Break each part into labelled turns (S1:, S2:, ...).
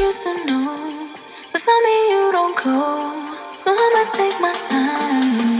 S1: you to know. Without me, you don't go.
S2: So I'ma take my time.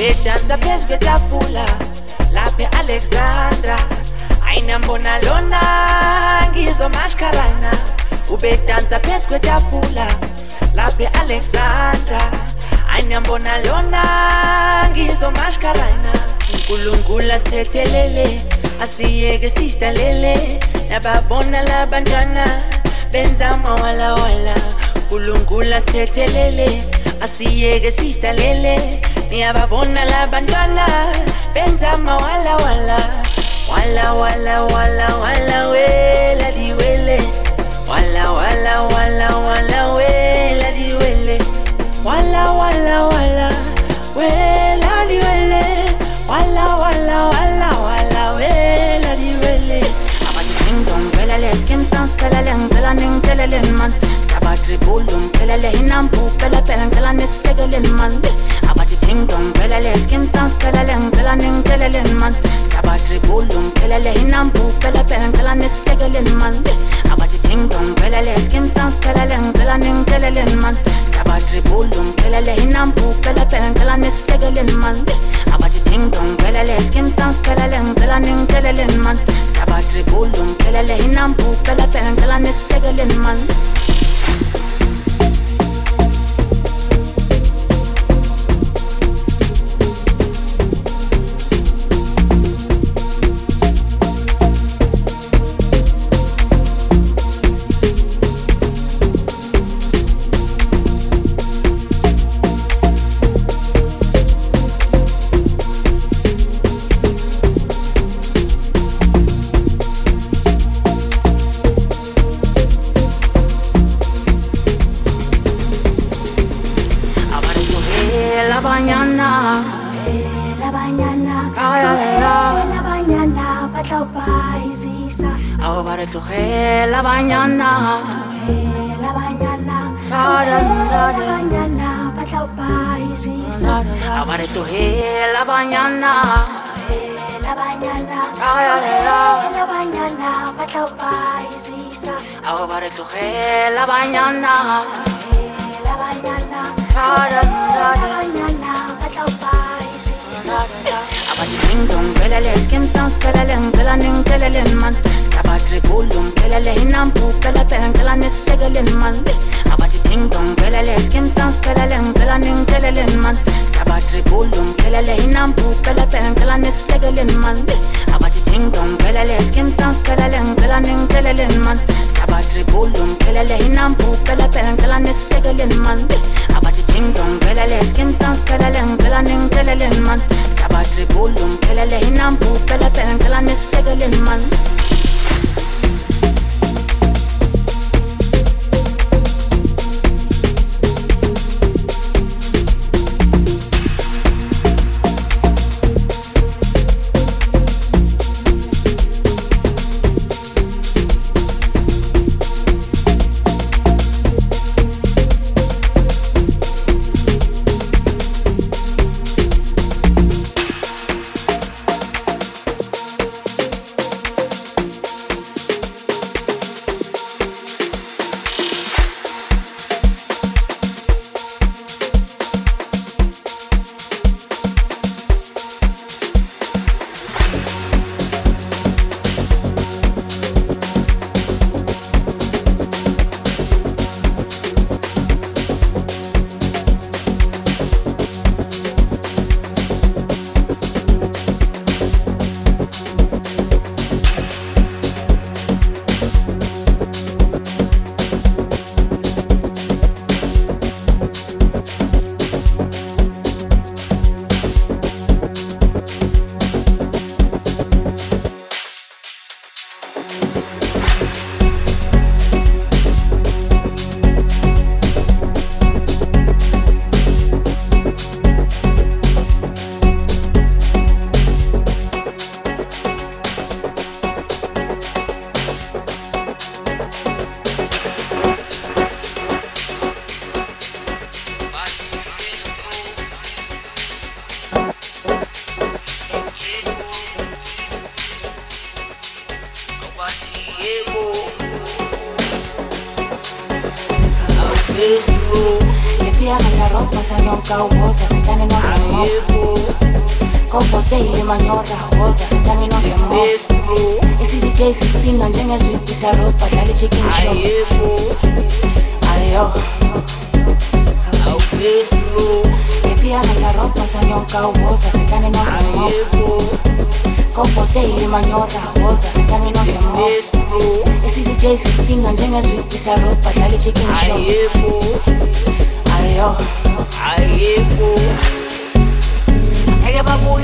S3: Ubedansa phezu kwetafula lapha e-alexandra ayinambona lona ngizomashkarana ubedansa phezu kwetafula lapha e-alexandra ayinambona lona ngizomashkarana unkulunkulu asithethelele asiyeke sisidalele. Nababona labantwana benza mawalawala. Unkulunkulu asithethelele asiyeke ni ababona la bantwana benza mawala wala. Wala wala wala wala wela diwele. Wala wala wala wala wela diwele. Wala wala wala wela diwele. Wala wala wala wala wela diwele.
S2: Abangidingdong velele skimsans peleleng pelaneng pelelen man sabatribulum pelele inampu pelapelen pelanestegelen man. Ding dong, pelele, skin sounds pelele, pelanin, pelele, man. Sabatri bulum, pelele, inampu, pelele, pelanis, pelele, man. Abati ding dong, pelele, skin sounds pelele, pelanin, pelele, man. Sabatri bulum, pelele, inampu, pelele, pelanis, pelele, man.
S4: Abati ding
S2: dong, pelele, skin
S4: sounds
S2: pelele,
S4: pelanin, pelele, man.
S2: Sabatri bulum, pelele, inampu, pelele, pelanis, pelele, man. pelele innan bu pele pen kelanes tegelin man. Abati tingon pelele skim sans pelelen kelanin kelelin man. Sabatri bulum pelele innan bu pele pen kelanes tegelin man. Abati tingon pelele skim
S4: sans pelelen kelanin kelelin man. Sabatri bulum pelele innan bu pele pen kelanes tegelin man.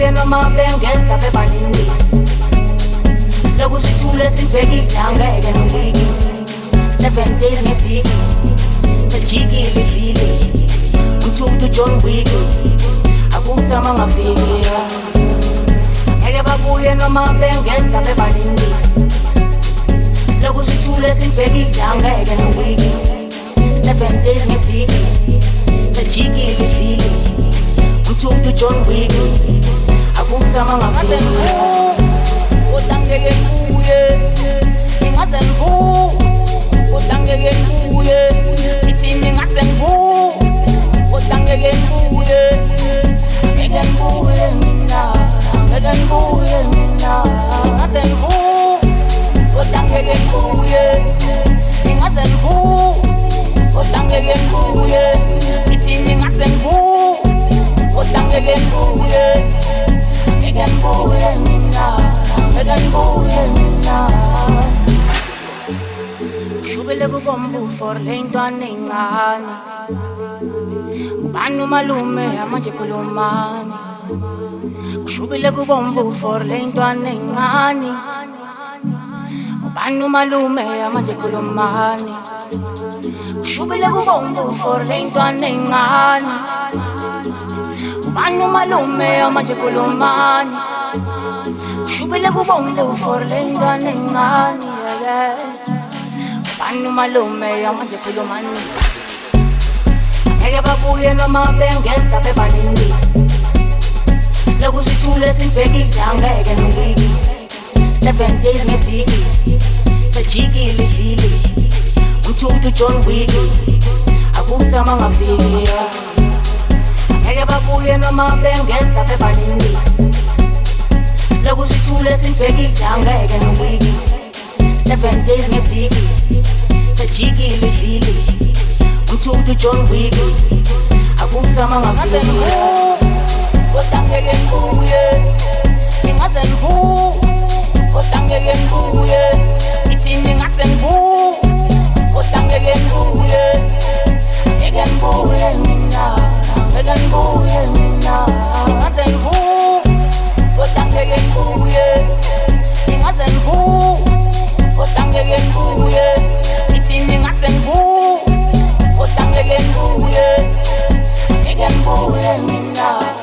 S4: Ngeke babuye noma bengeza bebaningi Siloku sithule sibhekile angeke ngiwiki Seven days ngeviki Sejikile ivili Umthudu John Wick Akuthama ngaviki Ngeke babuye noma bengeza bebaningi Siloku sithule sibhekile angeke ngiwiki Seven days ngeviki Sejikile ivili umthudu John Wick akuthama
S3: Ngaze
S4: ngaviki
S3: ngivu, kodwa ngeke ngibuye. Ngingaze ngivu, kodwa ngeke ngibuye. Ngithini ngaze ngivu, kodwa ngeke ngibuye. Ngeke ngibuye mina, ngeke ngibuye mina. Ngingaze ngivu, kodwa ngeke ngibuye. Ngingaze ngivu, kodwa ngeke ngibuye. Ngithini ngaze ngivu, kodwa ngeke ngibuye. Ngeke ngibuye mina, ngeke ngibuye mina.
S2: Ushubile kubomvu for le ntwana encane. Ubani umalume? Manje khulumani. Ushubile kubomvu for le ntwana encane. Ubani umalume? Manje khulumani. Ushubile kubomvu for le ntwana encane. Ubani umalume manje khulumani Ushubile kubomvu for le ntwana encane yeah, yeah. Bani malume manje khulumani Ngeke babuye noma bengeza bebaningi Siloku sithule sibhekile angeke ngiwiki Seven days ngeviki Sejikile ivili Umthudu John Wick Akuthama ngaviki Ngeke babuye noma bengeza bebaningi Siloku sithule sibhekile angeke ngiwiki Seven days ngeviki Sejikile ivili Umthudu John Wick Akuthama
S3: Ngaze
S2: ngaviki
S3: ngivu,
S2: kodwa ngeke ngibuye. Ngingaze ngibuye kodwa ngeke ngibuye. Ngithi ngingaze ngibuye kodwa ngeke ngibuye. Ngeke ngibuye mina. Ngeke ngibuye mina. Ngingaze ngibuye kodwa ngeke ngibuye. Ngingaze ngibuye kodwa ngeke ngibuye. Ngithi ngingaze ngibuye kodwa ngeke ngibuye. Ngeke ngibuye mina.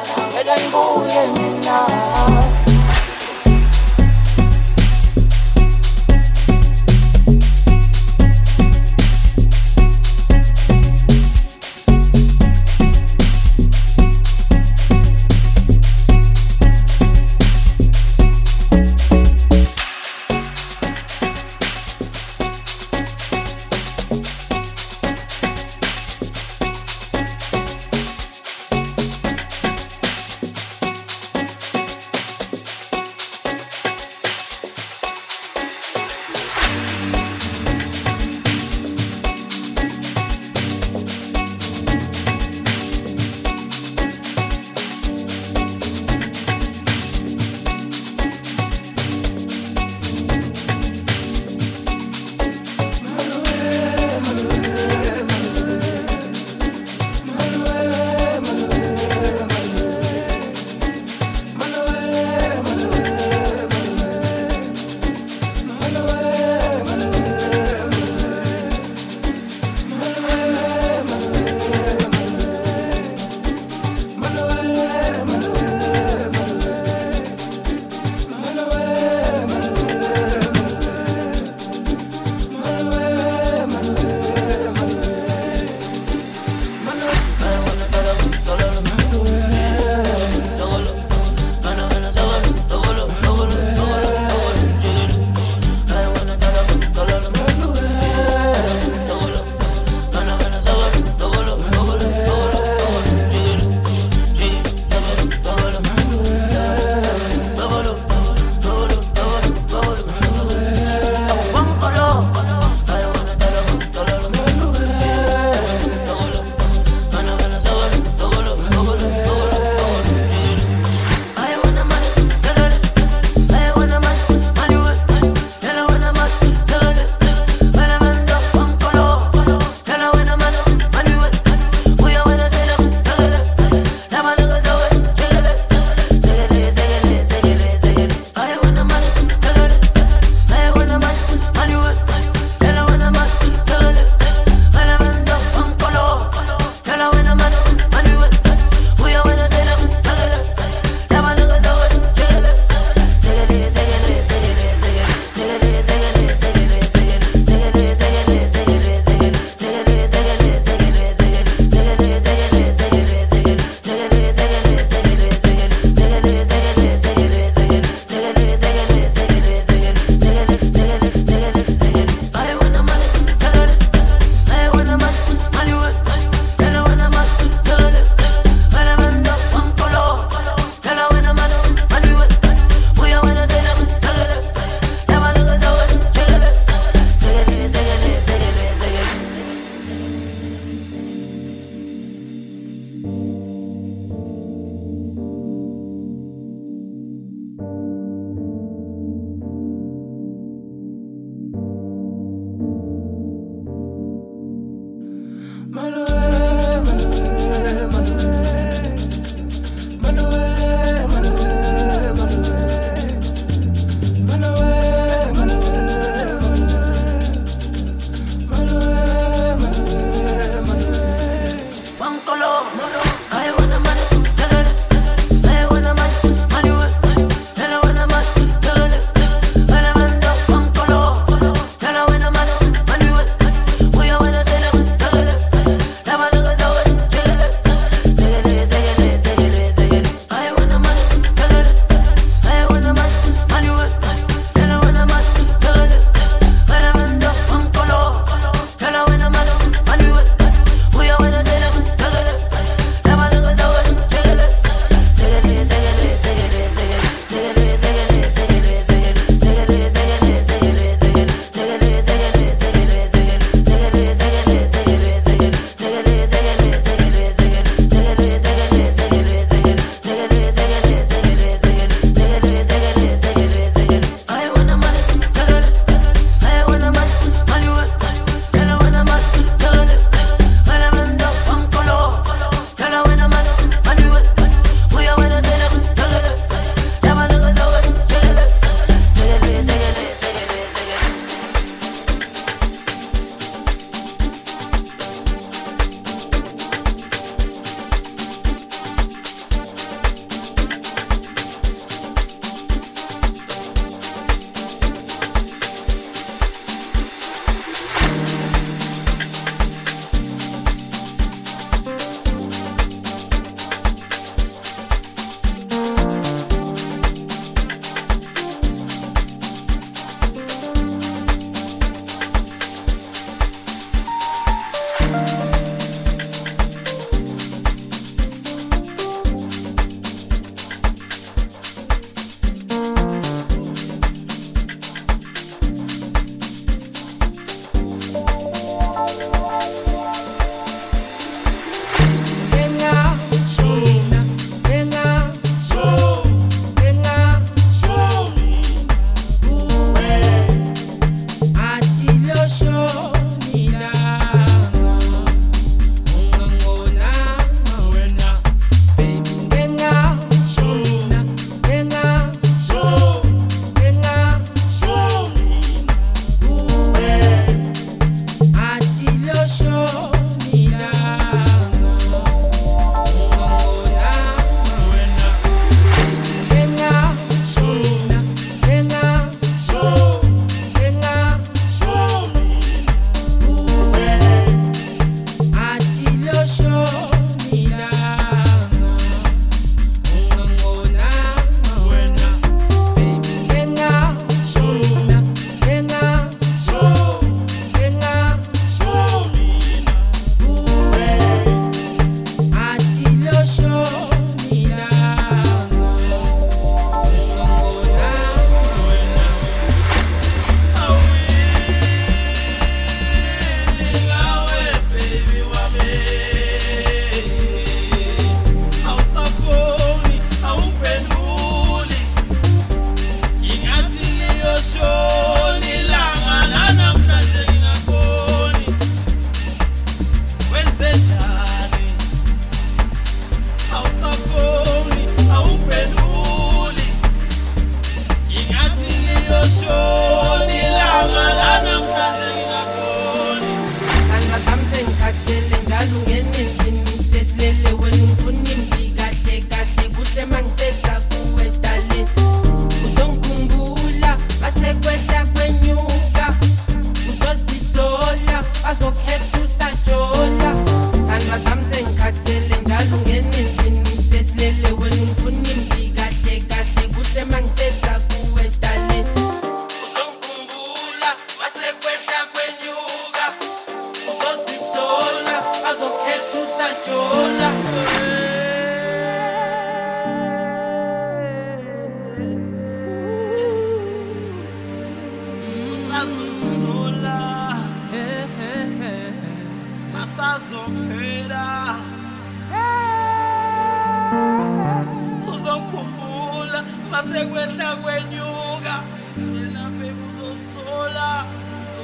S5: Masekwehla kwenyuka.
S6: Mina bebu uzosola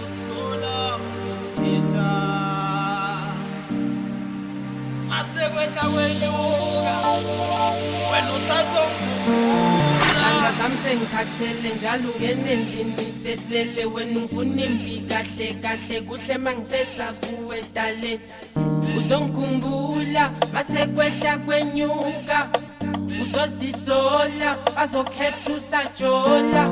S6: uzosola uzokhitha. Masekwehla kwenyuka. Wena
S5: sandla sami sengikhathele njalo ungenendlini sesilele. Wena ungifuna imbi kahle kahle kuhle mangithetha kuwe dale. Uzongikhumbula masekwehla kwenyuka. Uzozisola bazokhetha usajola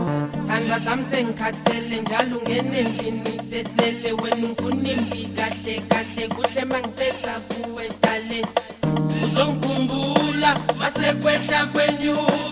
S5: sandla sami sengikhathele njalo ungenendlini sesilele. Wena ungifuna imbi kahle kahle kuhle mangithetha kuwe dale. Uzongikhumbula masekwehla kwenyuka.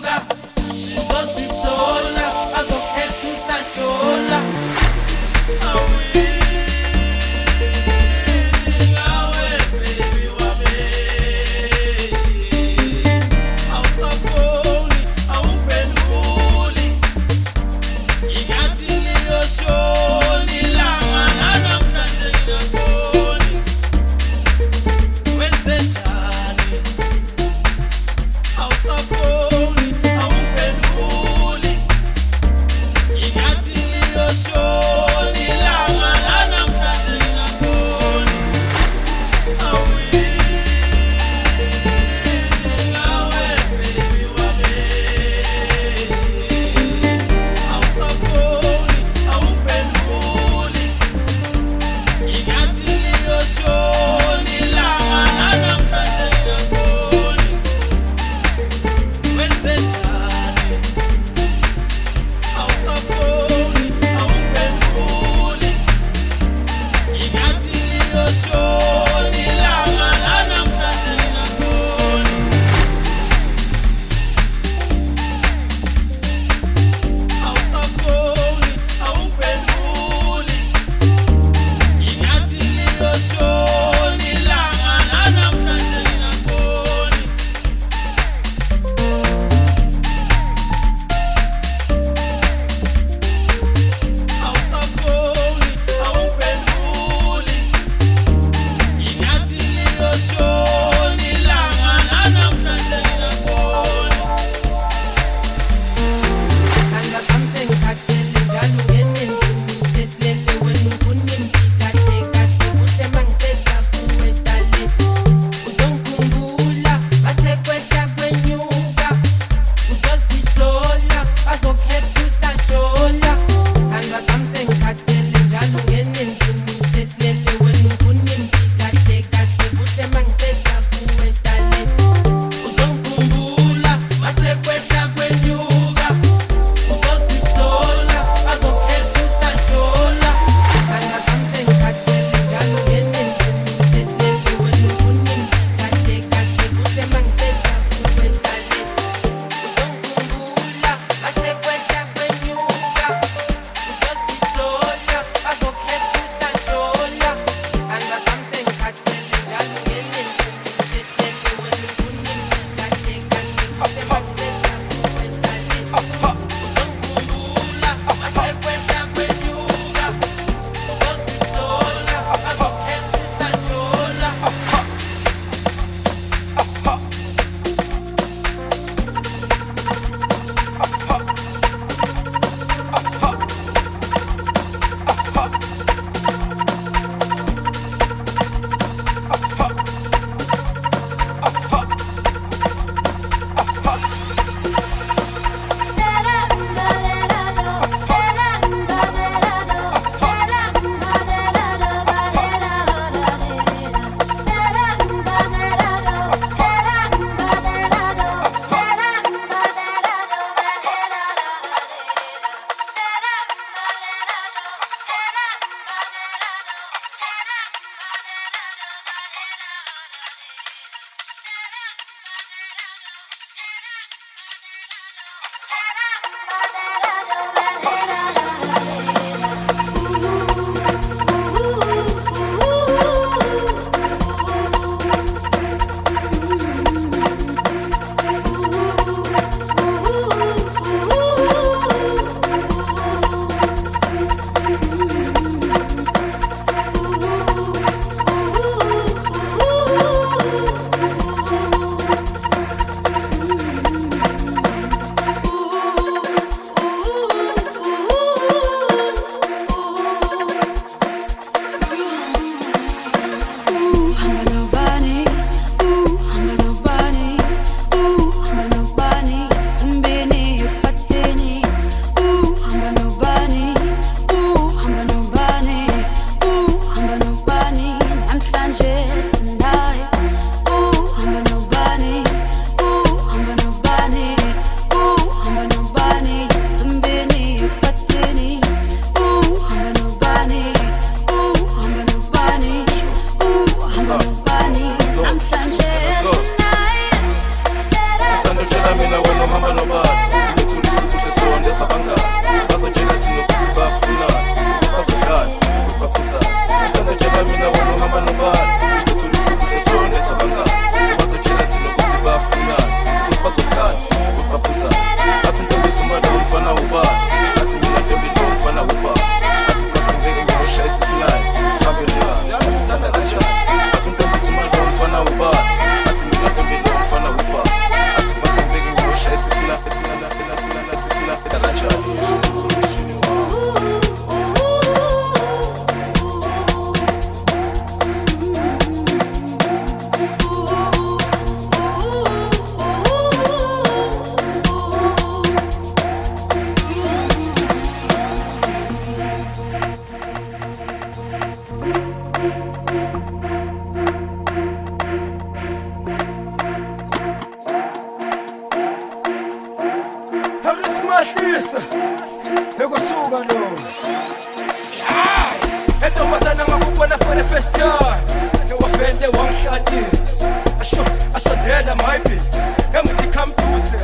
S7: the first time No offend the one shot this Asho, asondela my beef Ngemuthi khamduse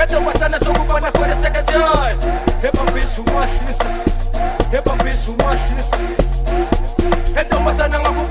S7: Edomasana sokubona for the second time.
S1: Heba bisu mahlisa Heba to mahlisa Edomasana ngakubo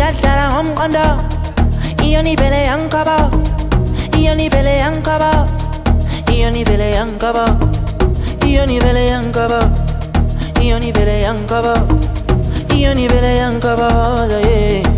S1: al Salaam cuando Ellos ni pelean cabos Ellos ni
S8: pelean cabos Ellos ni pelean cabos Ellos ni pelean cabos Ellos ni pelean cabos Ellos ni pelean cabos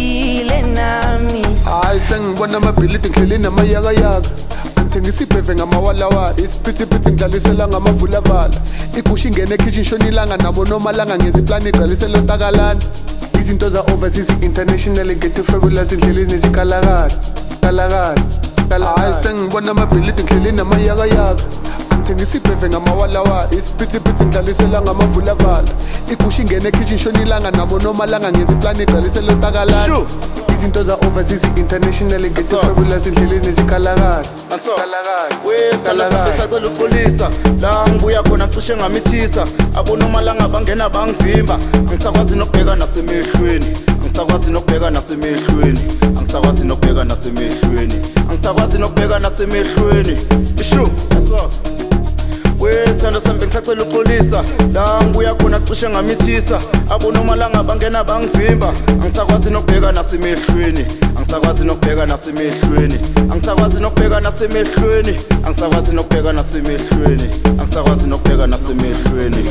S8: ngithathekile nami.
S9: Hayi sengibona amabhilidi ngihleli namayakayaka angithengisa ibheve ngamawalawala isiphithiphithi ngidlalisela ngamavulavala igusha ingene ekhishin shonilanga nabo nomalanga ngenza iplani igcwalisela otakalana izinto za-overseas international ngethe fabulous endleleni zikhalakala kalakala hayi sengibona amabhilidi ngihleli namayakayaka. Angithengisa ibheve ngamawalawala isiphithiphithi ngidlalisela ngamavulavala igusha ingene ekhishin shonilanga nabo nomalanga ngenza iplani igcwalisela otakalana izinto za-overseas international ngethe fabulous endleleni zikhalakala
S10: wesalasacela uxolisa la ngibuya khona cishe ngamithisa abonomalanga bangena bangivimba. Angisakwazi nokubheka nasemehlweni. Angisakwazi nokubheka nasemehlweni. Angisakwazi nokubheka nasemehlweni. Angisakwazi nokubheka nasemehlweni. Ishu wesithando sami bengisacela uxolisa la ngibuya khona cishe ngamithisa abonomalanga bangena bangivimba. Angisakwazi nokubheka nasemehlweni. Angisakwazi nokubheka nasemehlweni. Angisakwazi nokubheka nasemehlweni. Angisakwazi nokubheka nasemehlweni. Angisakwazi nokubheka nasemehlweni.